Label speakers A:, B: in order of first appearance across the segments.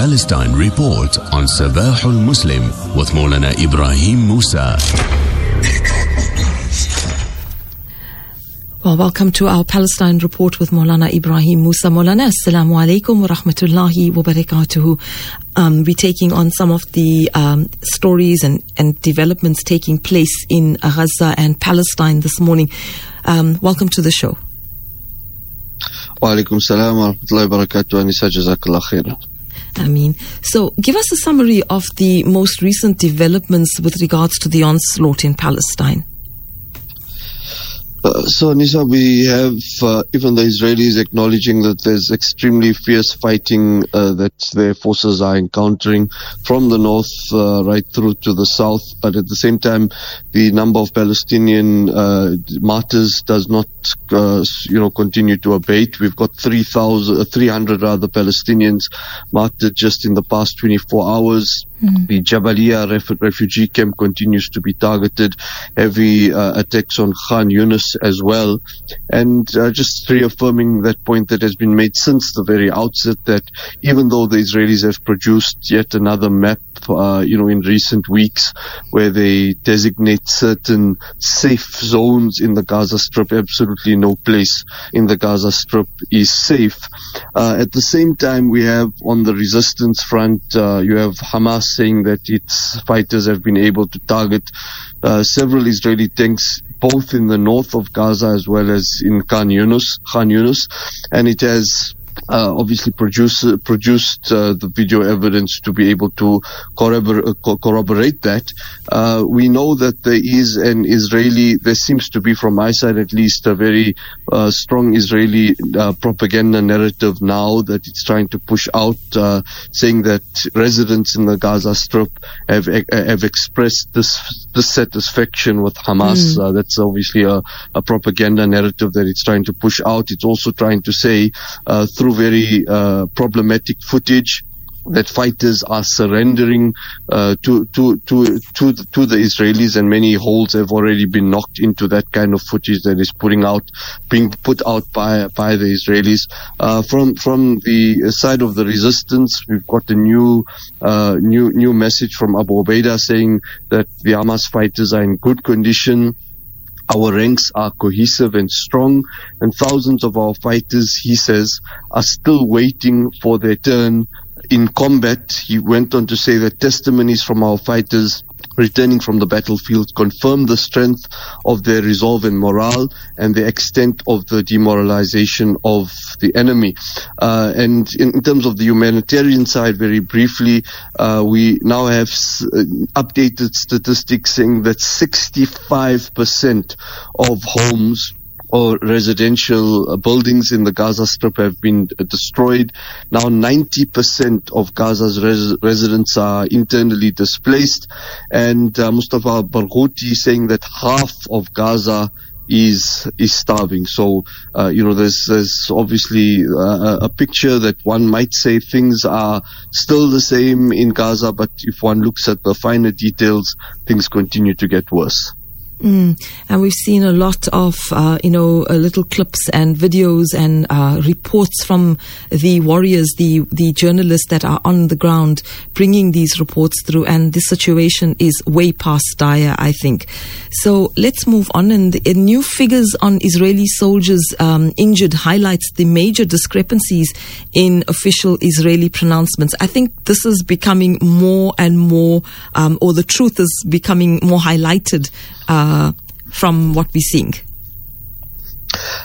A: Palestine report on Sabahul Muslim with Maulana Ebrahim Moosa.
B: Well, welcome to our Palestine report with Maulana Ebrahim Moosa. Maulana, Assalamu alaikum wa rahmatullahi wa barakatuhu. Um, we're taking on some of the um, stories and, and developments taking place in Gaza and Palestine this morning. Um, welcome to the show.
C: Wa alaikum salam wa rahmatullahi wa barakatuh. Anisa, jazakallah khairan.
B: I mean, so give us a summary of the most recent developments with regards to the onslaught in Palestine.
C: Uh, so, Nisa, we have uh, even the Israelis acknowledging that there's extremely fierce fighting uh, that their forces are encountering from the north uh, right through to the south. But at the same time, the number of Palestinian uh, martyrs does not, uh, you know, continue to abate. We've got 3,000, 300 other Palestinians martyred just in the past 24 hours. Mm. The Jabalia ref- refugee camp continues to be targeted. Heavy uh, attacks on Khan Yunis as well. And uh, just reaffirming that point that has been made since the very outset that even though the Israelis have produced yet another map uh, you know, in recent weeks where they designate certain safe zones in the Gaza Strip. Absolutely no place in the Gaza Strip is safe. Uh, at the same time, we have on the resistance front, uh, you have Hamas saying that its fighters have been able to target uh, several Israeli tanks both in the north of Gaza as well as in Khan Yunus, Khan Yunus, and it has uh, obviously produce, uh, produced uh, the video evidence to be able to corroborate, uh, corroborate that. Uh, we know that there is an Israeli, there seems to be, from my side at least, a very uh, strong Israeli propaganda narrative now that it's trying to push out, saying that residents in the Gaza Strip have have expressed this dissatisfaction with Hamas. Mm. that's obviously a, a, propaganda narrative that it's trying to push out. It's also trying to say through very uh, problematic footage that fighters are surrendering uh, to, to to to to the Israelis, and many holes have already been knocked into that kind of footage that is putting out, being put out by by the Israelis. Uh, from from the side of the resistance, we've got a new uh, new new message from Abu Ubaidah saying that the Hamas fighters are in good condition. Our ranks are cohesive and strong, and thousands of our fighters, he says, are still waiting for their turn in combat. He went on to say that testimonies from our fighters returning from the battlefield confirmed the strength of their resolve and morale and the extent of the demoralization of the enemy. Uh, and in, in, terms of the humanitarian side, very briefly, uh, we now have s- uh, updated statistics saying that 65% of homes or residential buildings in the Gaza Strip have been destroyed. Now 90% of Gaza's res- residents are internally displaced and uh, Mustafa Barghouti saying that half of Gaza is is starving. So uh, you know, there's there's obviously uh, a picture that one might say things are still the same in Gaza, but if one looks at the finer details, things continue to get worse.
B: Mm. And we've seen a lot of, uh, you know, uh, little clips and videos and uh, reports from the warriors, the the journalists that are on the ground, bringing these reports through. And this situation is way past dire, I think. So let's move on. And the new figures on Israeli soldiers um, injured highlights the major discrepancies in official Israeli pronouncements. I think this is becoming more and more, um, or the truth is becoming more highlighted uh, from what we're seeing.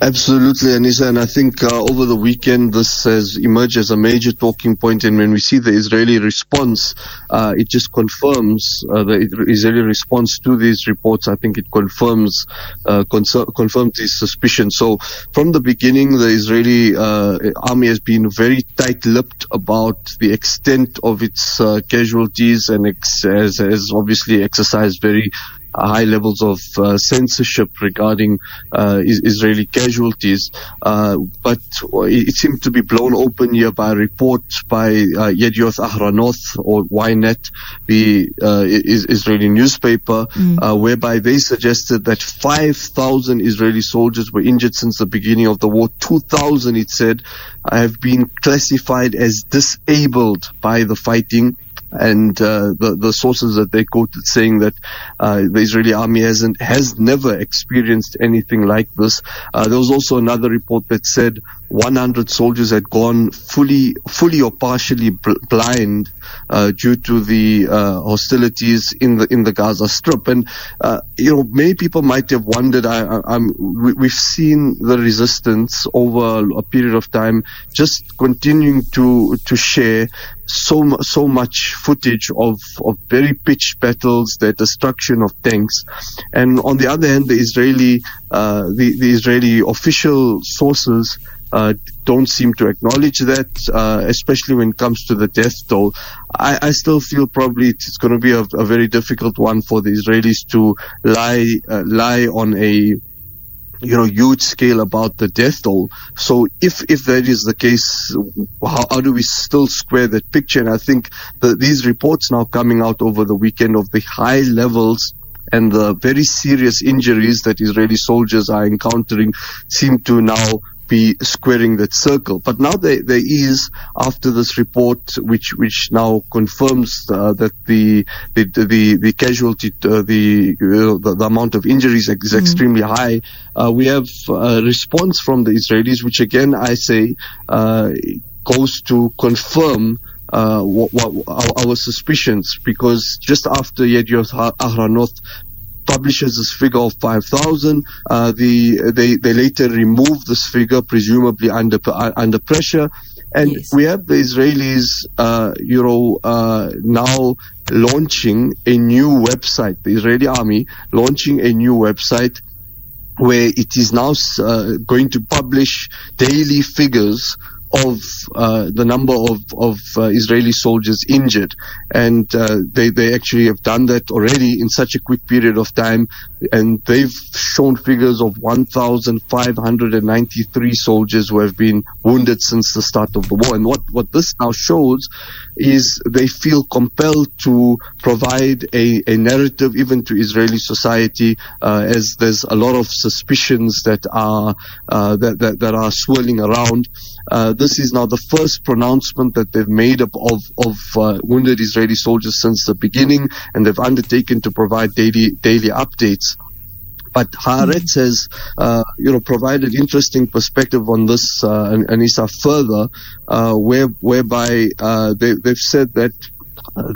C: Absolutely, Anissa, and I think uh, over the weekend this has emerged as a major talking point. And when we see the Israeli response, uh, it just confirms uh, the Israeli response to these reports. I think it confirms uh, confirms these suspicions. So from the beginning, the Israeli uh, army has been very tight-lipped about the extent of its uh, casualties and ex- has, has obviously exercised very high levels of uh, censorship regarding uh, Israeli casualties. Uh, but it seemed to be blown open here by a report by uh, Yedioth Ahronoth or Ynet, the uh, Israeli newspaper, mm. Uh, whereby they suggested that 5,000 Israeli soldiers were injured since the beginning of the war. 2,000, it said, have been classified as disabled by the fighting and uh, the the sources that they quoted saying that uh, the Israeli army hasn't has never experienced anything like this. Uh, there was also another report that said 100 soldiers had gone fully fully or partially bl- blind uh, due to the uh, hostilities in the in the Gaza Strip. And uh, you know, many people might have wondered. I, am we, have seen the resistance over a period of time, just continuing to to share so so much footage of of very pitched battles, the destruction of tanks, and on the other hand, the Israeli uh, the the Israeli official sources uh, don't seem to acknowledge that, uh, especially when it comes to the death toll. I, I still feel probably it's going to be a, a, very difficult one for the Israelis to lie uh, lie on a you know, huge scale about the death toll. So if, if that is the case, how, how do we still square that picture? And I think that these reports now coming out over the weekend of the high levels and the very serious injuries that Israeli soldiers are encountering seem to now be squaring that circle. But now there, there is, after this report, which which now confirms uh, that the the the, the casualty, uh, the, uh, the, the amount of injuries is mm-hmm. extremely high. Uh, we have a response from the Israelis, which again I say uh, goes to confirm. Uh, what, what, our, our, suspicions because just after Yedioth Ahronoth publishes this figure of 5,000. Uh, the, they, they later removed this figure, presumably under, uh, under pressure. And yes. we have the Israelis, uh, you know, uh, now launching a new website, the Israeli army launching a new website where it is now uh, going to publish daily figures of uh, the number of, of uh, Israeli soldiers injured. And uh, they, they actually have done that already in such a quick period of time. And they've shown figures of 1,593 soldiers who have been wounded since the start of the war. And what, what this now shows is they feel compelled to provide a, a narrative even to Israeli society uh, as there's a lot of suspicions that are, uh, that, that, that are swirling around. Uh, this is now the first pronouncement that they've made of, of, of uh, wounded Israeli soldiers since the beginning, and they've undertaken to provide daily, daily updates. But Haaretz has, uh, you know, provided interesting perspective on this, uh, and, Anissa further, uh, where, whereby uh, they, they've said that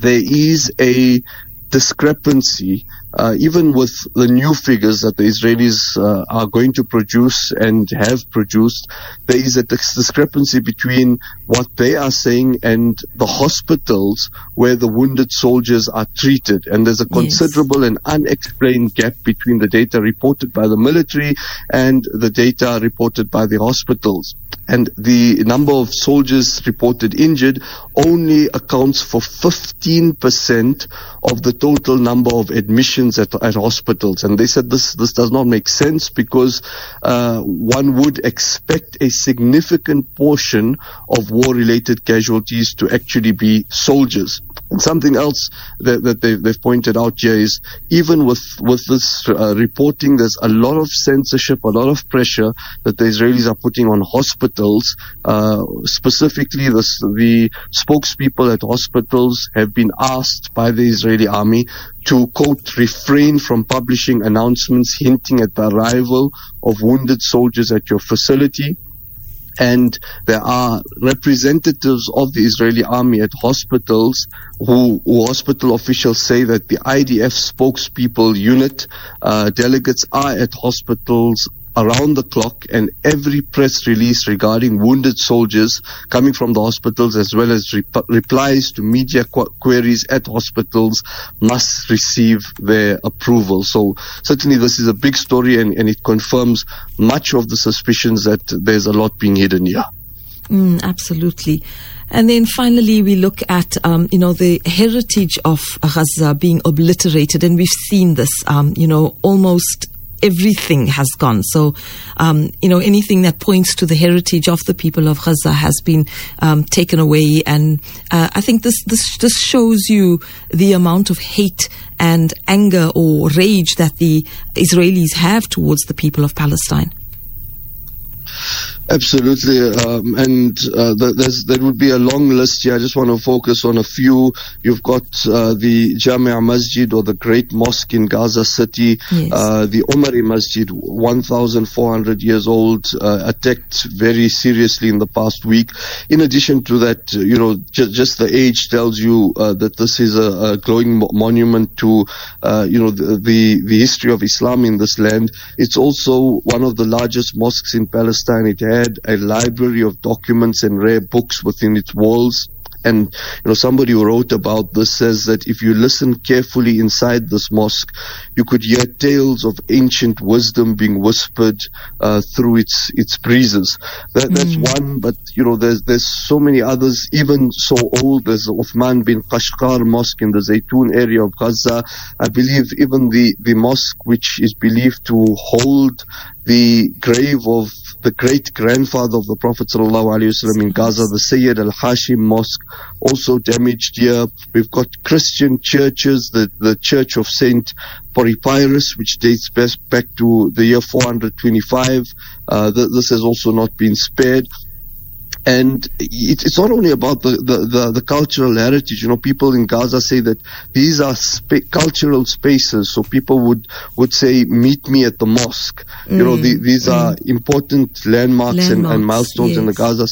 C: there is a discrepancy uh, even with the new figures that the Israelis uh, are going to produce and have produced, there is a discrepancy between what they are saying and the hospitals where the wounded soldiers are treated. And there's a considerable yes. and unexplained gap between the data reported by the military and the data reported by the hospitals and the number of soldiers reported injured only accounts for 15% of the total number of admissions at, at hospitals. And they said this, this does not make sense because uh, one would expect a significant portion of war-related casualties to actually be soldiers. And something else that, that they've, they've, pointed out here is even with, with this uh, reporting, there's a lot of censorship, a lot of pressure that the Israelis are putting on hospitals. Uh, specifically, the, the spokespeople at hospitals have been asked by the Israeli army to quote refrain from publishing announcements hinting at the arrival of wounded soldiers at your facility and there are representatives of the Israeli army at hospitals who, who hospital officials say that the IDF spokespeople unit uh, delegates are at hospitals around the clock and every press release regarding wounded soldiers coming from the hospitals as well as rep- replies to media qu- queries at hospitals must receive their approval. So certainly this is a big story and, and it confirms much of the suspicions that there's a lot being hidden here.
B: Mm, absolutely. And then finally, we look at, um, you know, the heritage of Gaza being obliterated. And we've seen this, um, you know, almost everything has gone. So, um, you know, anything that points to the heritage of the people of Gaza has been um, taken away. And uh, I think this, this this shows you the amount of hate and anger or rage that the Israelis have towards the people of Palestine.
C: Absolutely, um, and uh, there would be a long list here. I just want to focus on a few. You've got uh, the Jamia Masjid or the Great Mosque in Gaza City, yes. uh, the Omari Masjid, 1,400 years old, uh, attacked very seriously in the past week. In addition to that, you know, ju- just the age tells you uh, that this is a, a glowing mo- monument to, uh, you know, the, the, the history of Islam in this land. It's also one of the largest mosques in Palestine. It had a library of documents and rare books within its walls. And you know, somebody who wrote about this says that if you listen carefully inside this mosque, you could hear tales of ancient wisdom being whispered uh, through its its breezes. That, that's mm. one, but you know, there's there's so many others, even so old as Uthman bin Qashqar Mosque in the Zaytun area of Gaza. I believe even the the mosque, which is believed to hold the grave of the great grandfather of the Prophet ﷺ in Gaza, the Sayyid al Hashim Mosque, also damaged here. We've got Christian churches, the, the Church of Saint Porphyrius, which dates best back to the year 425. Uh, th- this has also not been spared. And it's not only about the, the, the, the, cultural heritage. You know, people in Gaza say that these are spa- cultural spaces. So people would, would say, meet me at the mosque. Mm. You know, the, mm, these mm. are important landmarks, landmarks and, and, milestones yes. in the Gaza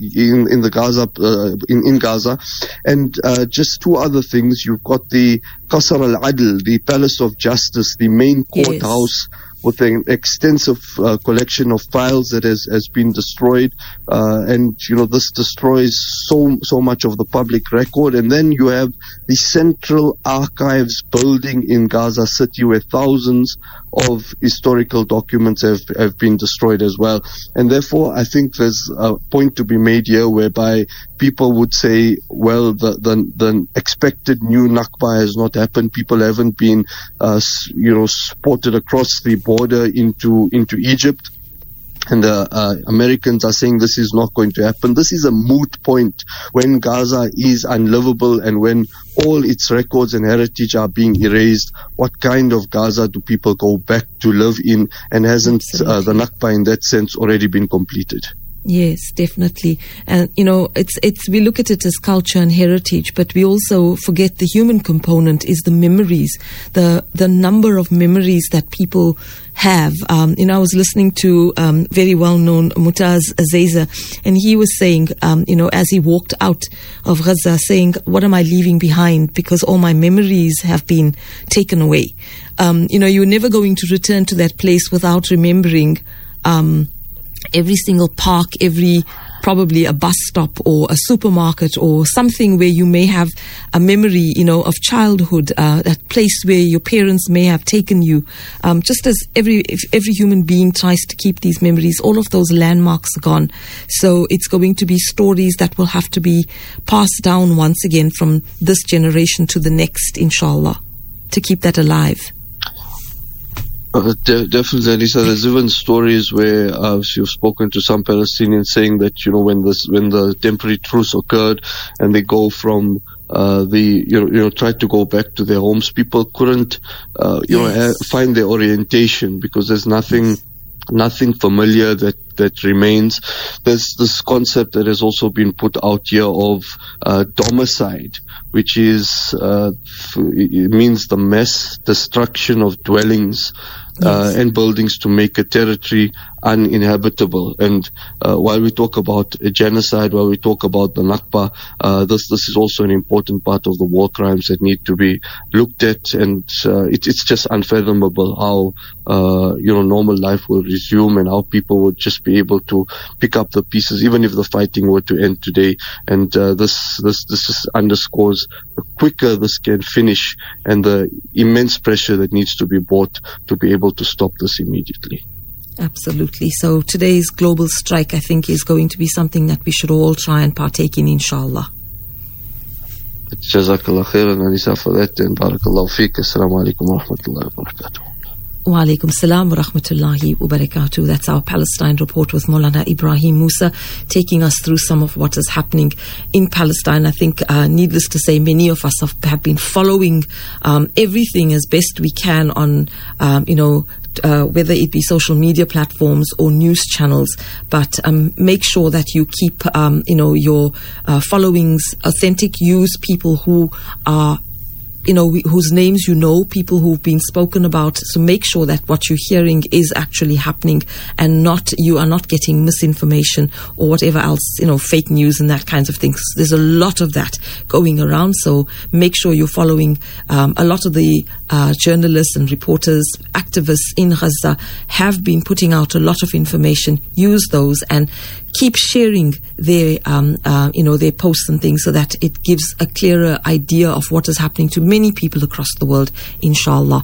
C: in in the Gaza uh, in in Gaza, and uh, just two other things. You've got the Qasr al Adl, the Palace of Justice, the main courthouse. Yes with an extensive uh, collection of files that has, has been destroyed. Uh, and, you know, this destroys so, so much of the public record. And then you have the Central Archives building in Gaza City where thousands of historical documents have, have been destroyed as well. And therefore, I think there's a point to be made here whereby people would say, well, the, the, the expected new Nakba has not happened. People haven't been, uh, you know, spotted across the border into, into Egypt and the uh, Americans are saying this is not going to happen. This is a moot point when Gaza is unlivable and when all its records and heritage are being erased. What kind of Gaza do people go back to live in? And hasn't uh, the Nakba in that sense already been completed?
B: Yes, definitely. And you know, it's it's we look at it as culture and heritage, but we also forget the human component is the memories, the the number of memories that people have. Um, you know, I was listening to um, very well known Motaz Azaiza, and he was saying, um, you know, as he walked out of Gaza, saying, "What am I leaving behind? Because all my memories have been taken away." Um, you know, you're never going to return to that place without remembering. Every single park, every probably a bus stop or a supermarket or something where you may have a memory, you know, of childhood, uh, that place where your parents may have taken you. Um, just as every every human being tries to keep these memories, all of those landmarks are gone. So it's going to be stories that will have to be passed down once again from this generation to the next, inshallah, to keep that alive.
C: Uh, de- definitely, Anissa. There's even stories where uh, you've spoken to some Palestinians saying that you know when this when the temporary truce occurred and they go from uh, the you know, you know tried to go back to their homes, people couldn't uh, you yes. know find their orientation because there's nothing nothing familiar that that remains. There's this concept that has also been put out here of uh, domicide, which is uh, it means the mass destruction of dwellings uh, yes. and buildings to make a territory uninhabitable. And uh, while we talk about genocide, while we talk about the Nakba, uh, this this is also an important part of the war crimes that need to be looked at. And uh, it, it's just unfathomable how uh, you know normal life will resume and how people would just be able to pick up the pieces, even if the fighting were to end today. And uh, this this this underscores the quicker this can finish and the immense pressure that needs to be brought to be able to stop this immediately.
B: Absolutely. So today's global strike, I think, is going to be something that we should all try and partake in, inshallah.
C: Jazakallah khairan, Anisa, for that, and barakallahu feek. Assalamu alaikum wa rahmatullahi wa barakatuh.
B: Wa alaikum salam wa rahmatullahi wa barakatuh. That's our Palestine report with Molana Ebrahim Moosa taking us through some of what is happening in Palestine. I think, uh, needless to say, many of us have, have been following um, everything as best we can on, um, you know, uh, whether it be social media platforms or news channels, but um, make sure that you keep, um, you know, your uh, followings authentic. Use people who are you know, whose names you know, people who've been spoken about. So make sure that what you're hearing is actually happening and not, you are not getting misinformation or whatever else, you know, fake news and that kinds of things. There's a lot of that going around. So make sure you're following um, a lot of the uh, journalists and reporters, activists in Gaza have been putting out a lot of information. Use those and keep sharing their, um, uh, you know, their posts and things so that it gives a clearer idea of what is happening to many people across the world, inshallah.